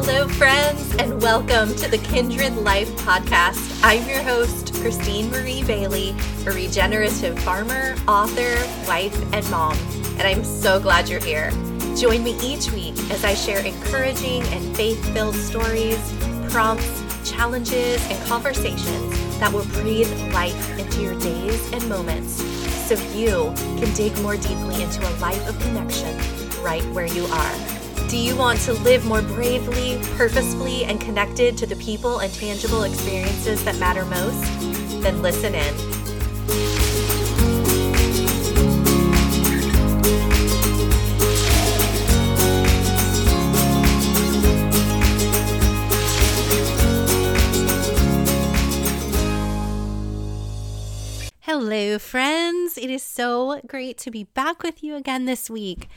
Hello, friends, and welcome to the Kindred Life podcast. I'm your host, Christine Marie Bailey, a regenerative farmer, author, wife, and mom, and I'm so glad you're here. Join me each week as I share encouraging and faith filled stories, prompts, challenges, and conversations that will breathe life into your days and moments so you can dig more deeply into a life of connection right where you are. Do you want to live more bravely, purposefully, and connected to the people and tangible experiences that matter most? Then listen in. Hello, friends. It is so great to be back with you again this week.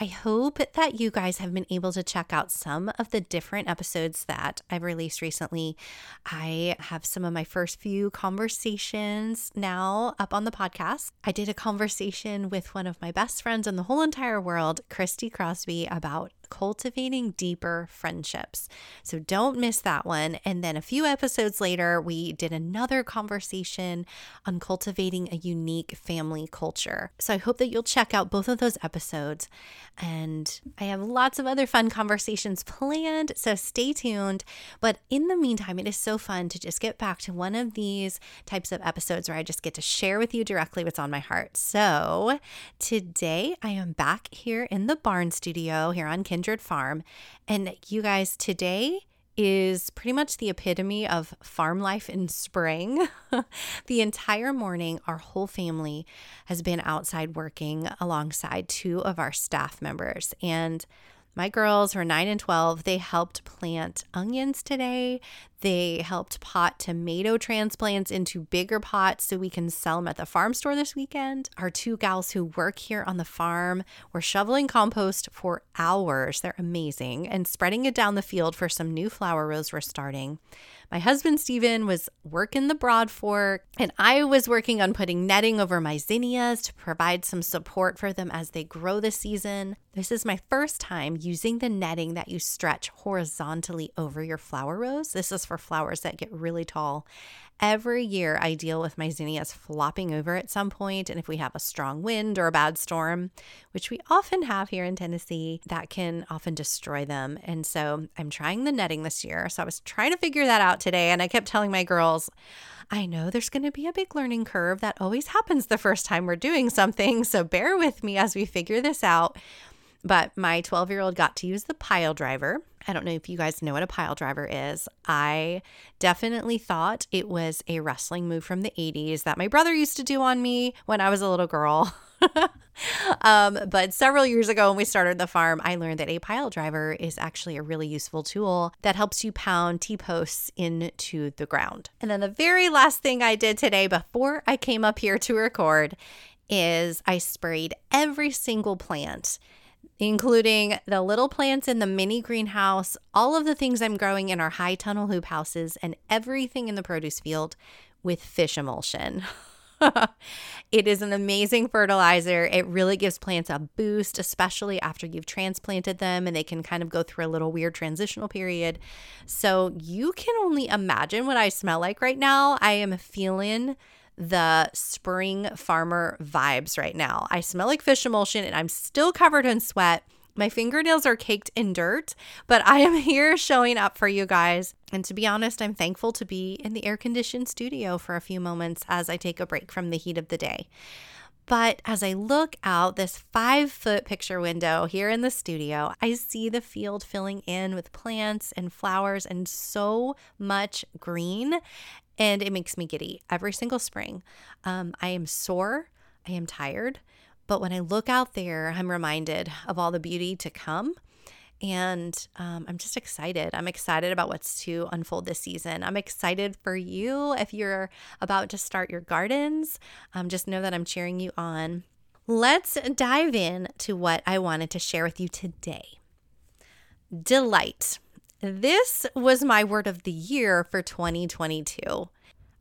I hope that you guys have been able to check out some of the different episodes that I've released recently. I have some of my first few conversations now up on the podcast. I did a conversation with one of my best friends in the whole entire world, Christy Crosby, about cultivating deeper friendships. So don't miss that one. And then a few episodes later, we did another conversation on cultivating a unique family culture. So I hope that you'll check out both of those episodes. And I have lots of other fun conversations planned. So stay tuned. But in the meantime, it is so fun to just get back to one of these types of episodes where I just get to share with you directly what's on my heart. So today I am back here in the barn studio here on Kindred Kindred Farm. And you guys, today is pretty much the epitome of farm life in spring. the entire morning, our whole family has been outside working alongside two of our staff members. And my girls who are 9 and 12, they helped plant onions today. They helped pot tomato transplants into bigger pots so we can sell them at the farm store this weekend. Our two gals who work here on the farm were shoveling compost for hours. They're amazing and spreading it down the field for some new flower rows we're starting. My husband, Steven, was working the broad fork, and I was working on putting netting over my zinnias to provide some support for them as they grow this season. This is my first time using the netting that you stretch horizontally over your flower rows. This is for flowers that get really tall. Every year, I deal with my zinnias flopping over at some point, and if we have a strong wind or a bad storm, which we often have here in Tennessee, that can often destroy them. And so I'm trying the netting this year. So I was trying to figure that out today, and I kept telling my girls, I know there's going to be a big learning curve. That always happens the first time we're doing something. So bear with me as we figure this out. But my 12 year old got to use the pile driver. I don't know if you guys know what a pile driver is. I definitely thought it was a wrestling move from the 80s that my brother used to do on me when I was a little girl. um, but several years ago, when we started the farm, I learned that a pile driver is actually a really useful tool that helps you pound T posts into the ground. And then the very last thing I did today before I came up here to record is I sprayed every single plant including the little plants in the mini greenhouse, all of the things I'm growing in our high tunnel hoop houses, and everything in the produce field with fish emulsion. it is an amazing fertilizer. It really gives plants a boost, especially after you've transplanted them and they can kind of go through a little weird transitional period. So you can only imagine what I smell like right now. I am feeling the spring farmer vibes right now. I smell like fish emulsion and I'm still covered in sweat. My fingernails are caked in dirt, but I am here showing up for you guys. And to be honest, I'm thankful to be in the air conditioned studio for a few moments as I take a break from the heat of the day. But as I look out this five foot picture window here in the studio, I see the field filling in with plants and flowers and so much green. And it makes me giddy every single spring. Um, I am sore, I am tired, but when I look out there, I'm reminded of all the beauty to come. And um, I'm just excited. I'm excited about what's to unfold this season. I'm excited for you if you're about to start your gardens. Um, just know that I'm cheering you on. Let's dive in to what I wanted to share with you today. Delight. This was my word of the year for 2022.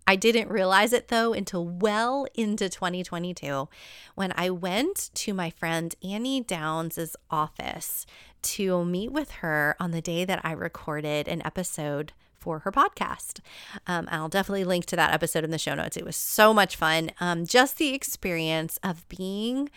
I didn't realize it though until well into 2022 when I went to my friend Annie Downs' office to meet with her on the day that I recorded an episode for her podcast. Um, I'll definitely link to that episode in the show notes. It was so much fun. Um, just the experience of being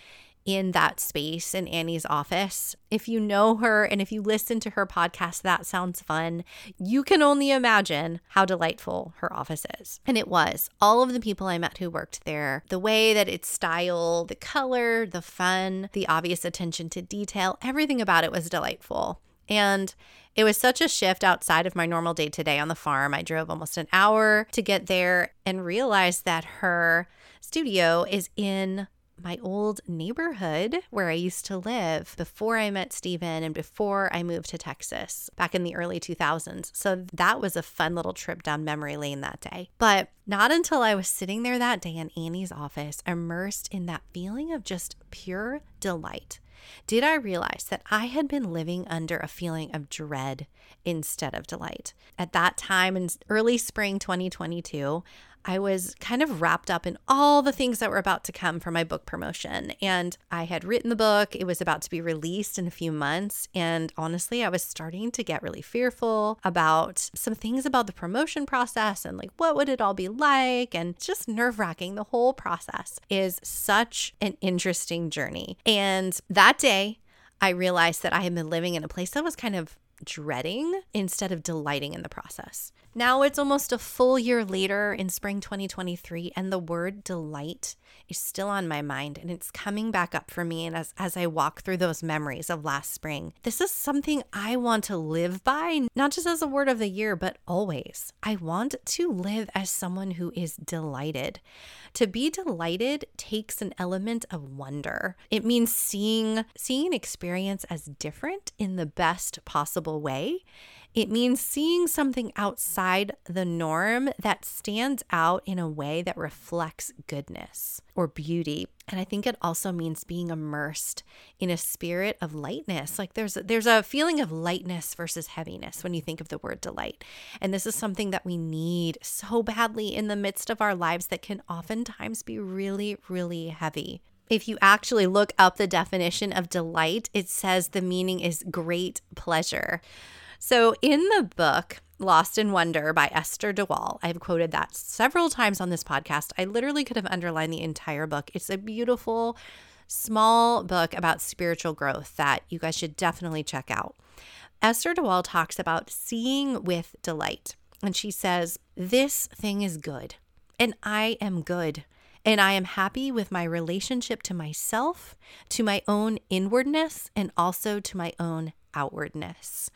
in that space in Annie's office. If you know her and if you listen to her podcast, that sounds fun. You can only imagine how delightful her office is. And it was. All of the people I met who worked there, the way that it's styled, the color, the fun, the obvious attention to detail, everything about it was delightful. And it was such a shift outside of my normal day to day on the farm. I drove almost an hour to get there and realized that her studio is in my old neighborhood where I used to live before I met Steven and before I moved to Texas back in the early 2000s. So that was a fun little trip down memory lane that day. But not until I was sitting there that day in Annie's office, immersed in that feeling of just pure delight, did I realize that I had been living under a feeling of dread instead of delight. At that time in early spring 2022, I was kind of wrapped up in all the things that were about to come for my book promotion. And I had written the book, it was about to be released in a few months. And honestly, I was starting to get really fearful about some things about the promotion process and like what would it all be like and just nerve wracking. The whole process is such an interesting journey. And that day, I realized that I had been living in a place that was kind of dreading instead of delighting in the process. Now it's almost a full year later in spring 2023, and the word delight is still on my mind and it's coming back up for me. And as, as I walk through those memories of last spring, this is something I want to live by, not just as a word of the year, but always. I want to live as someone who is delighted. To be delighted takes an element of wonder. It means seeing seeing an experience as different in the best possible way it means seeing something outside the norm that stands out in a way that reflects goodness or beauty. And I think it also means being immersed in a spirit of lightness. Like there's there's a feeling of lightness versus heaviness when you think of the word delight. And this is something that we need so badly in the midst of our lives that can oftentimes be really really heavy. If you actually look up the definition of delight, it says the meaning is great pleasure. So, in the book, Lost in Wonder by Esther de Waal. I've quoted that several times on this podcast. I literally could have underlined the entire book. It's a beautiful, small book about spiritual growth that you guys should definitely check out. Esther de Waal talks about seeing with delight. And she says, This thing is good, and I am good. And I am happy with my relationship to myself, to my own inwardness, and also to my own outwardness.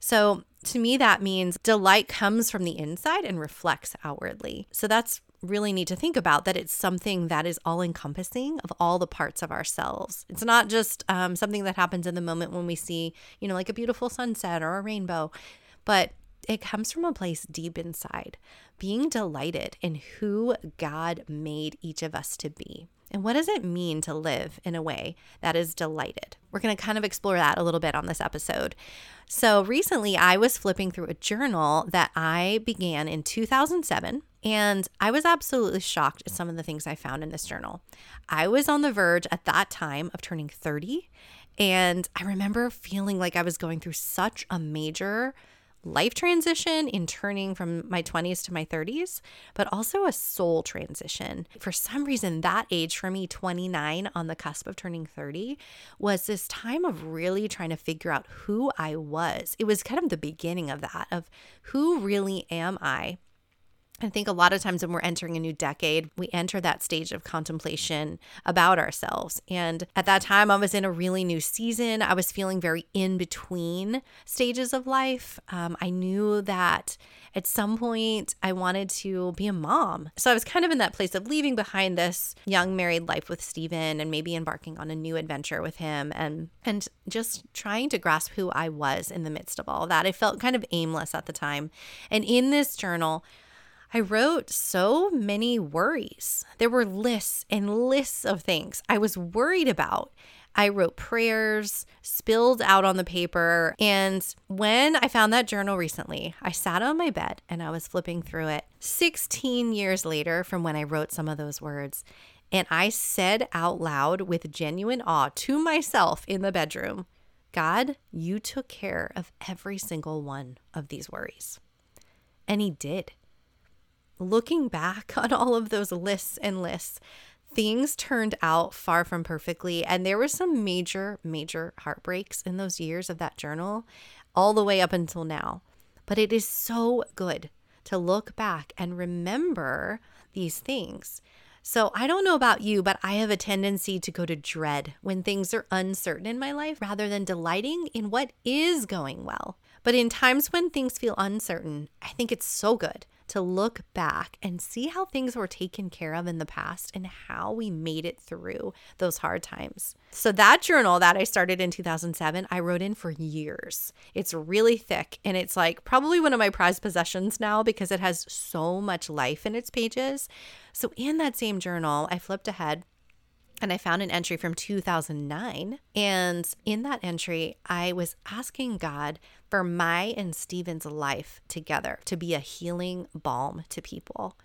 So to me, that means delight comes from the inside and reflects outwardly. So that's really need to think about that it's something that is all encompassing of all the parts of ourselves. It's not just um, something that happens in the moment when we see, you know, like a beautiful sunset or a rainbow, but it comes from a place deep inside, being delighted in who God made each of us to be. And what does it mean to live in a way that is delighted? We're going to kind of explore that a little bit on this episode. So, recently I was flipping through a journal that I began in 2007, and I was absolutely shocked at some of the things I found in this journal. I was on the verge at that time of turning 30, and I remember feeling like I was going through such a major life transition in turning from my 20s to my 30s, but also a soul transition. For some reason, that age for me, 29 on the cusp of turning 30, was this time of really trying to figure out who I was. It was kind of the beginning of that, of who really am I? I think a lot of times when we're entering a new decade, we enter that stage of contemplation about ourselves. And at that time, I was in a really new season. I was feeling very in between stages of life. Um, I knew that at some point I wanted to be a mom. So I was kind of in that place of leaving behind this young married life with Steven and maybe embarking on a new adventure with him and and just trying to grasp who I was in the midst of all that. I felt kind of aimless at the time. And in this journal, I wrote so many worries. There were lists and lists of things I was worried about. I wrote prayers, spilled out on the paper. And when I found that journal recently, I sat on my bed and I was flipping through it 16 years later from when I wrote some of those words. And I said out loud with genuine awe to myself in the bedroom, God, you took care of every single one of these worries. And He did. Looking back on all of those lists and lists, things turned out far from perfectly. And there were some major, major heartbreaks in those years of that journal, all the way up until now. But it is so good to look back and remember these things. So I don't know about you, but I have a tendency to go to dread when things are uncertain in my life rather than delighting in what is going well. But in times when things feel uncertain, I think it's so good to look back and see how things were taken care of in the past and how we made it through those hard times. So, that journal that I started in 2007, I wrote in for years. It's really thick and it's like probably one of my prized possessions now because it has so much life in its pages. So, in that same journal, I flipped ahead and I found an entry from 2009. And in that entry, I was asking God for my and Stephen's life together to be a healing balm to people.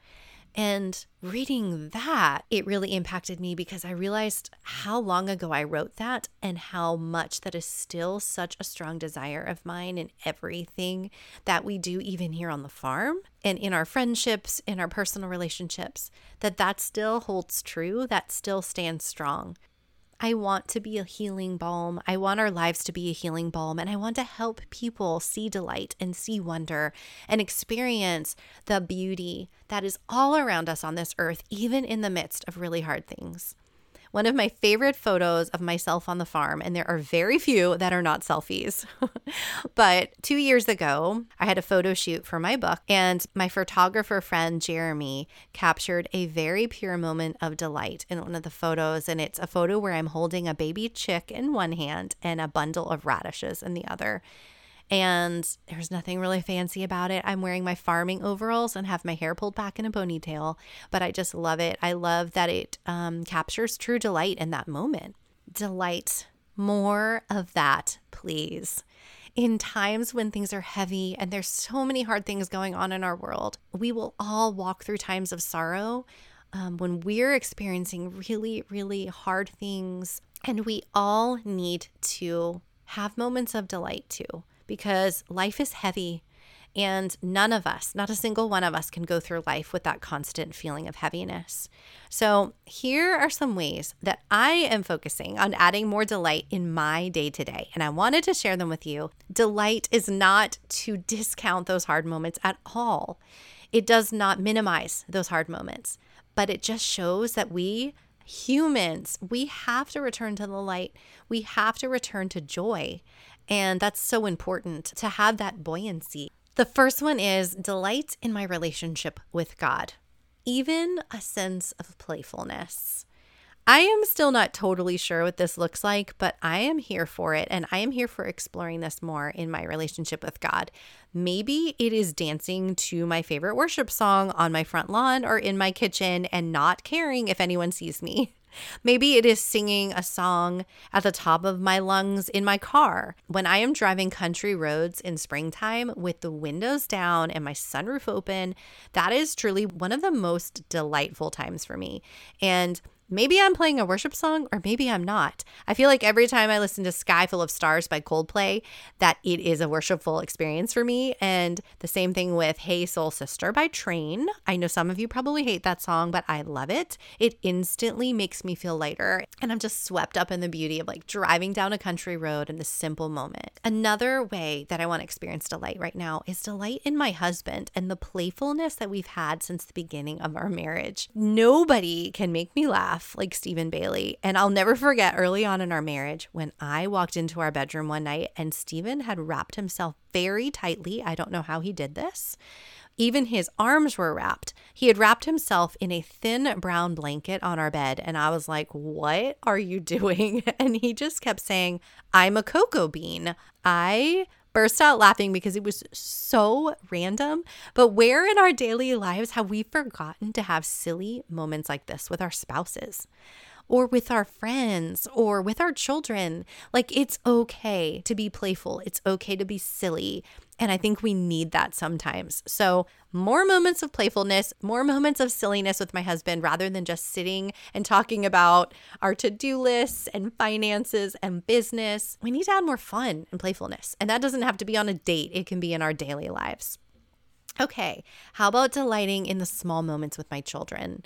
And reading that, it really impacted me because I realized how long ago I wrote that and how much that is still such a strong desire of mine in everything that we do, even here on the farm and in our friendships, in our personal relationships, that that still holds true, that still stands strong. I want to be a healing balm. I want our lives to be a healing balm. And I want to help people see delight and see wonder and experience the beauty that is all around us on this earth, even in the midst of really hard things one of my favorite photos of myself on the farm, and there are very few that are not selfies. but two years ago, I had a photo shoot for my book, and my photographer friend Jeremy captured a very pure moment of delight in one of the photos. And it's a photo where I'm holding a baby chick in one hand and a bundle of radishes in the other. And there's nothing really fancy about it. I'm wearing my farming overalls and have my hair pulled back in a ponytail, but I just love it. I love that it um, captures true delight in that moment. Delight. More of that, please. In times when things are heavy and there's so many hard things going on in our world, we will all walk through times of sorrow um, when we're experiencing really, really hard things. And we all need to have moments of delight too because life is heavy and none of us, not a single one of us, can go through life with that constant feeling of heaviness. So, here are some ways that I am focusing on adding more delight in my day to day. And I wanted to share them with you. Delight is not to discount those hard moments at all, it does not minimize those hard moments, but it just shows that we humans, we have to return to the light. We have to return to joy. And that's so important to have that buoyancy. The first one is delight in my relationship with God, even a sense of playfulness. I am still not totally sure what this looks like, but I am here for it and I am here for exploring this more in my relationship with God. Maybe it is dancing to my favorite worship song on my front lawn or in my kitchen and not caring if anyone sees me. Maybe it is singing a song at the top of my lungs in my car. When I am driving country roads in springtime with the windows down and my sunroof open, that is truly one of the most delightful times for me. And maybe I'm playing a worship song or maybe I'm not. I feel like every time I listen to Sky Full of Stars by Coldplay, that it is a worshipful experience for me. And the same thing with Hey Soul Sister by Train. I know some of you probably hate that song, but I love it. It instantly makes me feel lighter. And I'm just swept up in the beauty of like driving down a country road in the simple moment. Another way that I want to experience delight right now is delight in my husband and the playfulness that we've had since the beginning of our marriage. Nobody can make me laugh laugh like Stephen Bailey. And I'll never forget early on in our marriage when I walked into our bedroom one night and Stephen had wrapped himself very tightly. I don't know how he did this. Even his arms were wrapped. He had wrapped himself in a thin brown blanket on our bed. And I was like, What are you doing? And he just kept saying, I'm a cocoa bean. I burst out laughing because it was so random. But where in our daily lives have we forgotten to have silly moments like this with our spouses? Or with our friends or with our children. Like, it's okay to be playful. It's okay to be silly. And I think we need that sometimes. So, more moments of playfulness, more moments of silliness with my husband rather than just sitting and talking about our to do lists and finances and business. We need to add more fun and playfulness. And that doesn't have to be on a date, it can be in our daily lives. Okay, how about delighting in the small moments with my children?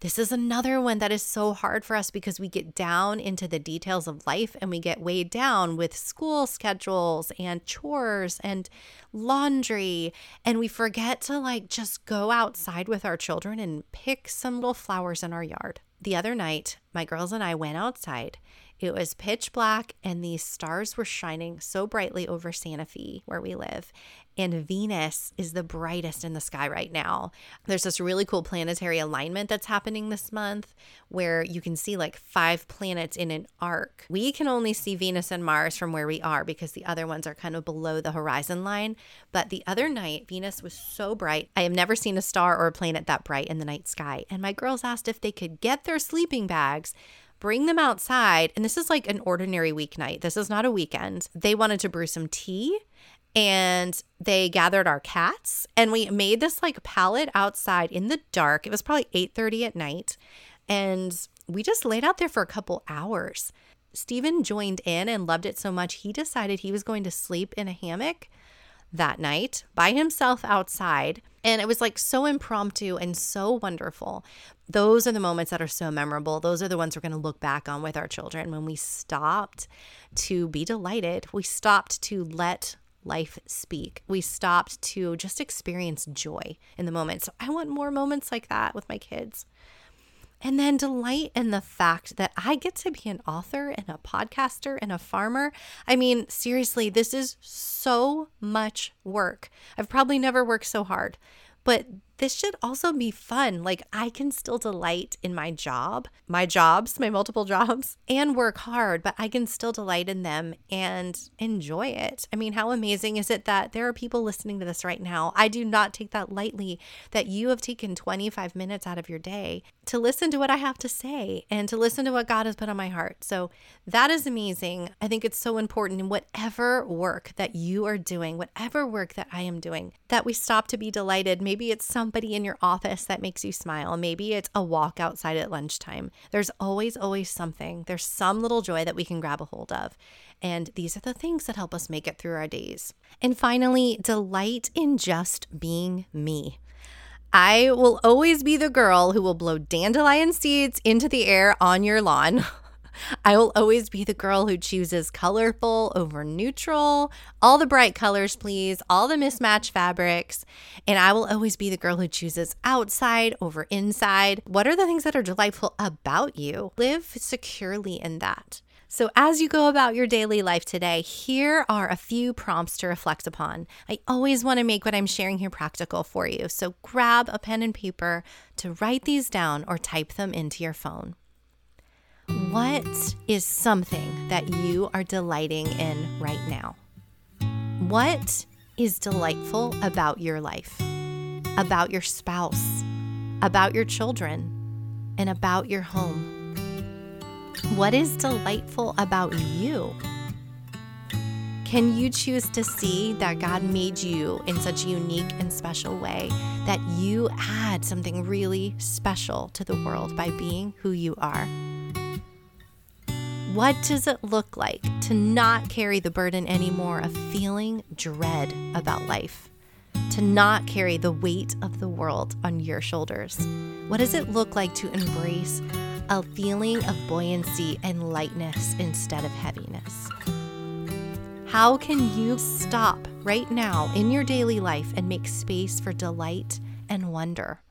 This is another one that is so hard for us because we get down into the details of life and we get weighed down with school schedules and chores and laundry. And we forget to like just go outside with our children and pick some little flowers in our yard. The other night, my girls and I went outside it was pitch black, and these stars were shining so brightly over Santa Fe, where we live. And Venus is the brightest in the sky right now. There's this really cool planetary alignment that's happening this month where you can see like five planets in an arc. We can only see Venus and Mars from where we are because the other ones are kind of below the horizon line. But the other night, Venus was so bright. I have never seen a star or a planet that bright in the night sky. And my girls asked if they could get their sleeping bags bring them outside. And this is like an ordinary weeknight. This is not a weekend. They wanted to brew some tea and they gathered our cats and we made this like pallet outside in the dark. It was probably 8:30 at night and we just laid out there for a couple hours. Steven joined in and loved it so much he decided he was going to sleep in a hammock that night by himself outside. And it was like so impromptu and so wonderful. Those are the moments that are so memorable. Those are the ones we're going to look back on with our children when we stopped to be delighted. We stopped to let life speak. We stopped to just experience joy in the moment. So I want more moments like that with my kids. And then delight in the fact that I get to be an author and a podcaster and a farmer. I mean, seriously, this is so much work. I've probably never worked so hard, but this should also be fun. Like, I can still delight in my job, my jobs, my multiple jobs, and work hard, but I can still delight in them and enjoy it. I mean, how amazing is it that there are people listening to this right now? I do not take that lightly that you have taken 25 minutes out of your day to listen to what I have to say and to listen to what God has put on my heart. So that is amazing. I think it's so important in whatever work that you are doing, whatever work that I am doing, that we stop to be delighted. Maybe it's some somebody in your office that makes you smile. Maybe it's a walk outside at lunchtime. There's always, always something. There's some little joy that we can grab a hold of. And these are the things that help us make it through our days. And finally, delight in just being me. I will always be the girl who will blow dandelion seeds into the air on your lawn. I will always be the girl who chooses colorful over neutral, all the bright colors, please, all the mismatched fabrics. And I will always be the girl who chooses outside over inside. What are the things that are delightful about you? Live securely in that. So, as you go about your daily life today, here are a few prompts to reflect upon. I always want to make what I'm sharing here practical for you. So, grab a pen and paper to write these down or type them into your phone. What is something that you are delighting in right now? What is delightful about your life, about your spouse, about your children, and about your home? What is delightful about you? Can you choose to see that God made you in such a unique and special way that you add something really special to the world by being who you are? What does it look like to not carry the burden anymore of feeling dread about life? To not carry the weight of the world on your shoulders? What does it look like to embrace a feeling of buoyancy and lightness instead of heaviness? How can you stop right now in your daily life and make space for delight and wonder?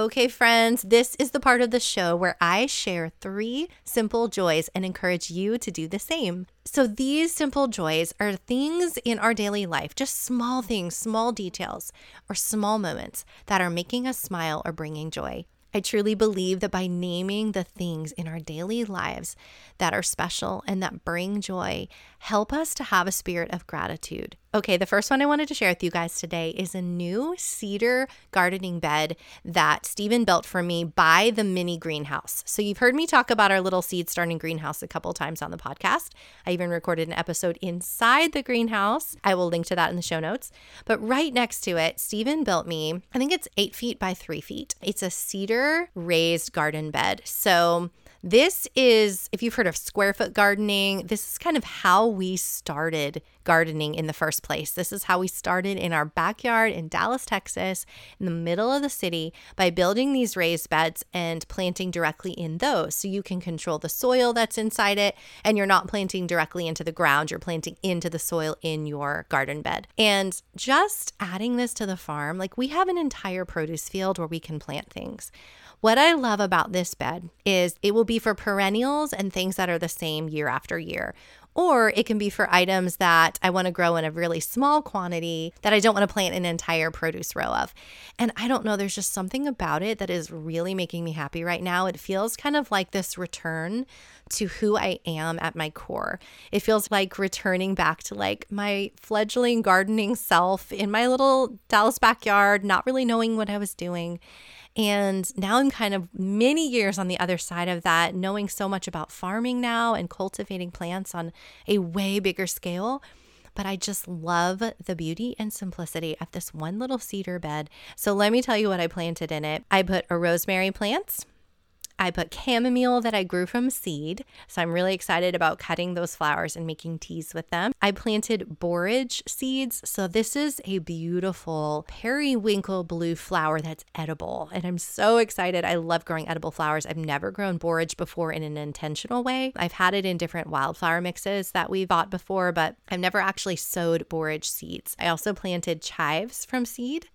Okay, friends, this is the part of the show where I share three simple joys and encourage you to do the same. So, these simple joys are things in our daily life, just small things, small details, or small moments that are making us smile or bringing joy. I truly believe that by naming the things in our daily lives that are special and that bring joy, help us to have a spirit of gratitude Okay, the first one I wanted to share with you guys today is a new cedar gardening bed that Stephen built for me by the mini greenhouse. So, you've heard me talk about our little seed starting greenhouse a couple times on the podcast. I even recorded an episode inside the greenhouse. I will link to that in the show notes. But right next to it, Stephen built me, I think it's eight feet by three feet. It's a cedar raised garden bed. So, this is, if you've heard of square foot gardening, this is kind of how we started gardening in the first place. This is how we started in our backyard in Dallas, Texas, in the middle of the city, by building these raised beds and planting directly in those. So you can control the soil that's inside it, and you're not planting directly into the ground, you're planting into the soil in your garden bed. And just adding this to the farm, like we have an entire produce field where we can plant things. What I love about this bed is it will be for perennials and things that are the same year after year. Or it can be for items that I want to grow in a really small quantity that I don't want to plant an entire produce row of. And I don't know, there's just something about it that is really making me happy right now. It feels kind of like this return to who I am at my core. It feels like returning back to like my fledgling gardening self in my little Dallas backyard, not really knowing what I was doing. And now I'm kind of many years on the other side of that, knowing so much about farming now and cultivating plants on a way bigger scale. But I just love the beauty and simplicity of this one little cedar bed. So let me tell you what I planted in it. I put a rosemary plant, I put chamomile that I grew from seed. So I'm really excited about cutting those flowers and making teas with them. I planted borage seeds. So this is a beautiful periwinkle blue flower that's edible. And I'm so excited. I love growing edible flowers. I've never grown borage before in an intentional way. I've had it in different wildflower mixes that we bought before, but I've never actually sowed borage seeds. I also planted chives from seed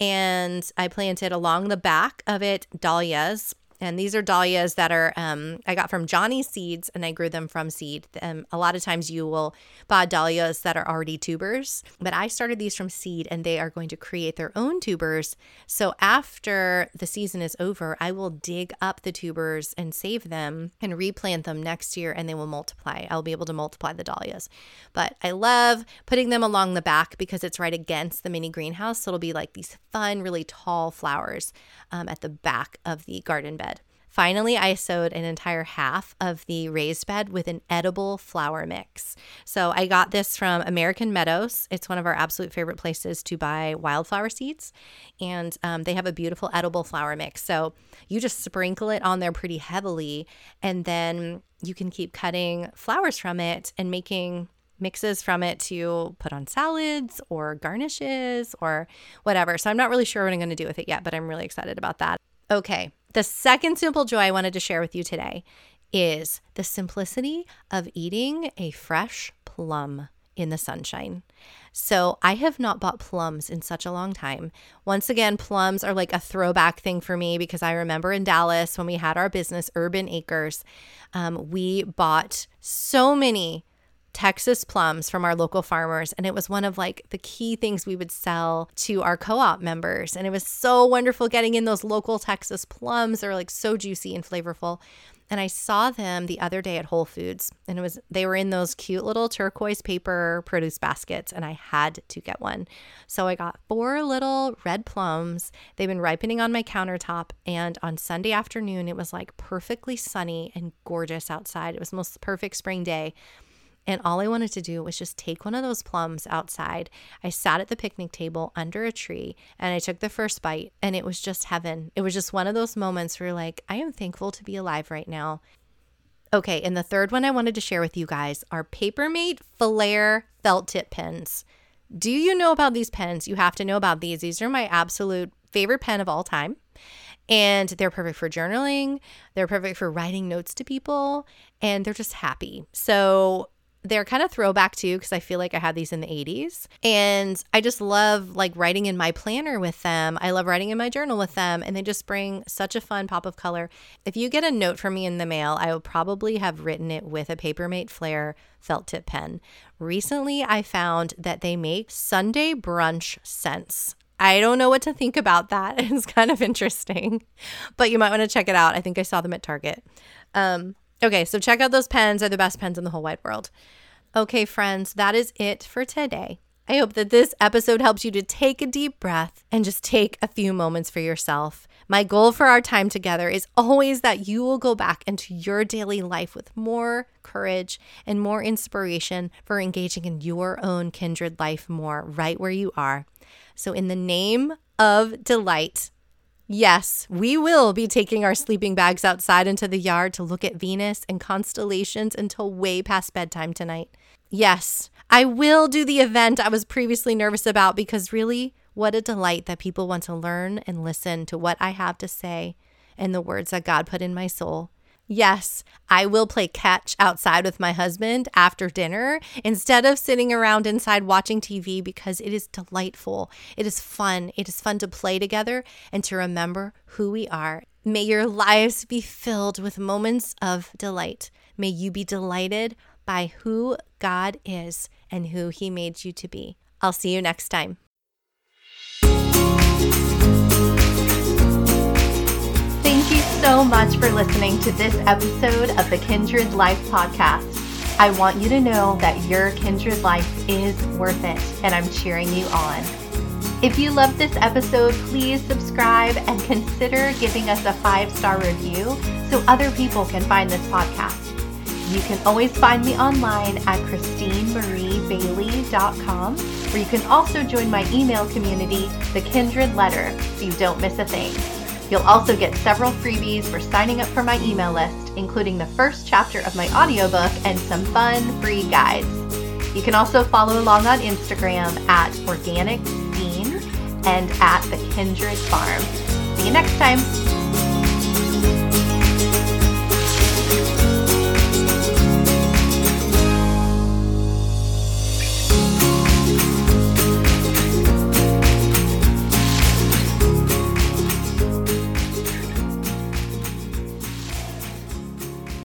and I planted along the back of it dahlias and these are dahlias that are um, I got from Johnny Seeds, and I grew them from seed. Um, a lot of times you will buy dahlias that are already tubers, but I started these from seed, and they are going to create their own tubers. So after the season is over, I will dig up the tubers and save them and replant them next year, and they will multiply. I'll be able to multiply the dahlias. But I love putting them along the back because it's right against the mini greenhouse, so it'll be like these fun, really tall flowers um, at the back of the garden bed. Finally, I sowed an entire half of the raised bed with an edible flower mix. So I got this from American Meadows. It's one of our absolute favorite places to buy wildflower seeds. And um, they have a beautiful edible flower mix. So you just sprinkle it on there pretty heavily, and then you can keep cutting flowers from it and making mixes from it to put on salads or garnishes or whatever. So I'm not really sure what I'm going to do with it yet, but I'm really excited about that. Okay, the second simple joy I wanted to share with you today is the simplicity of eating a fresh plum in the sunshine. So I have not bought plums in such a long time. Once again, plums are like a throwback thing for me because I remember in Dallas when we had our business, Urban Acres, um, we bought so many Texas plums from our local farmers. And it was one of like the key things we would sell to our co op members. And it was so wonderful getting in those local Texas plums. They're like so juicy and flavorful. And I saw them the other day at Whole Foods and it was they were in those cute little turquoise paper produce baskets and I had to get one. So I got four little red plums. They've been ripening on my countertop and on Sunday afternoon it was like perfectly sunny and gorgeous outside. It was the most perfect spring day. And all I wanted to do was just take one of those plums outside. I sat at the picnic table under a tree and I took the first bite, and it was just heaven. It was just one of those moments where, like, I am thankful to be alive right now. Okay, and the third one I wanted to share with you guys are Papermate Flair felt tip pens. Do you know about these pens? You have to know about these. These are my absolute favorite pen of all time. And they're perfect for journaling. They're perfect for writing notes to people. And they're just happy. So they're kind of throwback too because I feel like I had these in the 80s. And I just love like writing in my planner with them. I love writing in my journal with them. And they just bring such a fun pop of color. If you get a note from me in the mail, I will probably have written it with a Papermate Flair felt tip pen. Recently, I found that they make Sunday brunch scents. I don't know what to think about that. It's kind of interesting, but you might want to check it out. I think I saw them at Target. Um, Okay, so check out those pens. They're the best pens in the whole wide world. Okay, friends, that is it for today. I hope that this episode helps you to take a deep breath and just take a few moments for yourself. My goal for our time together is always that you will go back into your daily life with more courage and more inspiration for engaging in your own kindred life more right where you are. So, in the name of delight, Yes, we will be taking our sleeping bags outside into the yard to look at Venus and constellations until way past bedtime tonight. Yes, I will do the event I was previously nervous about because really, what a delight that people want to learn and listen to what I have to say and the words that God put in my soul. Yes, I will play catch outside with my husband after dinner instead of sitting around inside watching TV because it is delightful. It is fun. It is fun to play together and to remember who we are. May your lives be filled with moments of delight. May you be delighted by who God is and who He made you to be. I'll see you next time. So much for listening to this episode of the Kindred Life Podcast. I want you to know that your Kindred Life is worth it, and I'm cheering you on. If you loved this episode, please subscribe and consider giving us a five star review so other people can find this podcast. You can always find me online at christinemariebailey.com, where you can also join my email community, The Kindred Letter, so you don't miss a thing. You'll also get several freebies for signing up for my email list, including the first chapter of my audiobook and some fun free guides. You can also follow along on Instagram at Organic Bean and at the Kindred Farm. See you next time.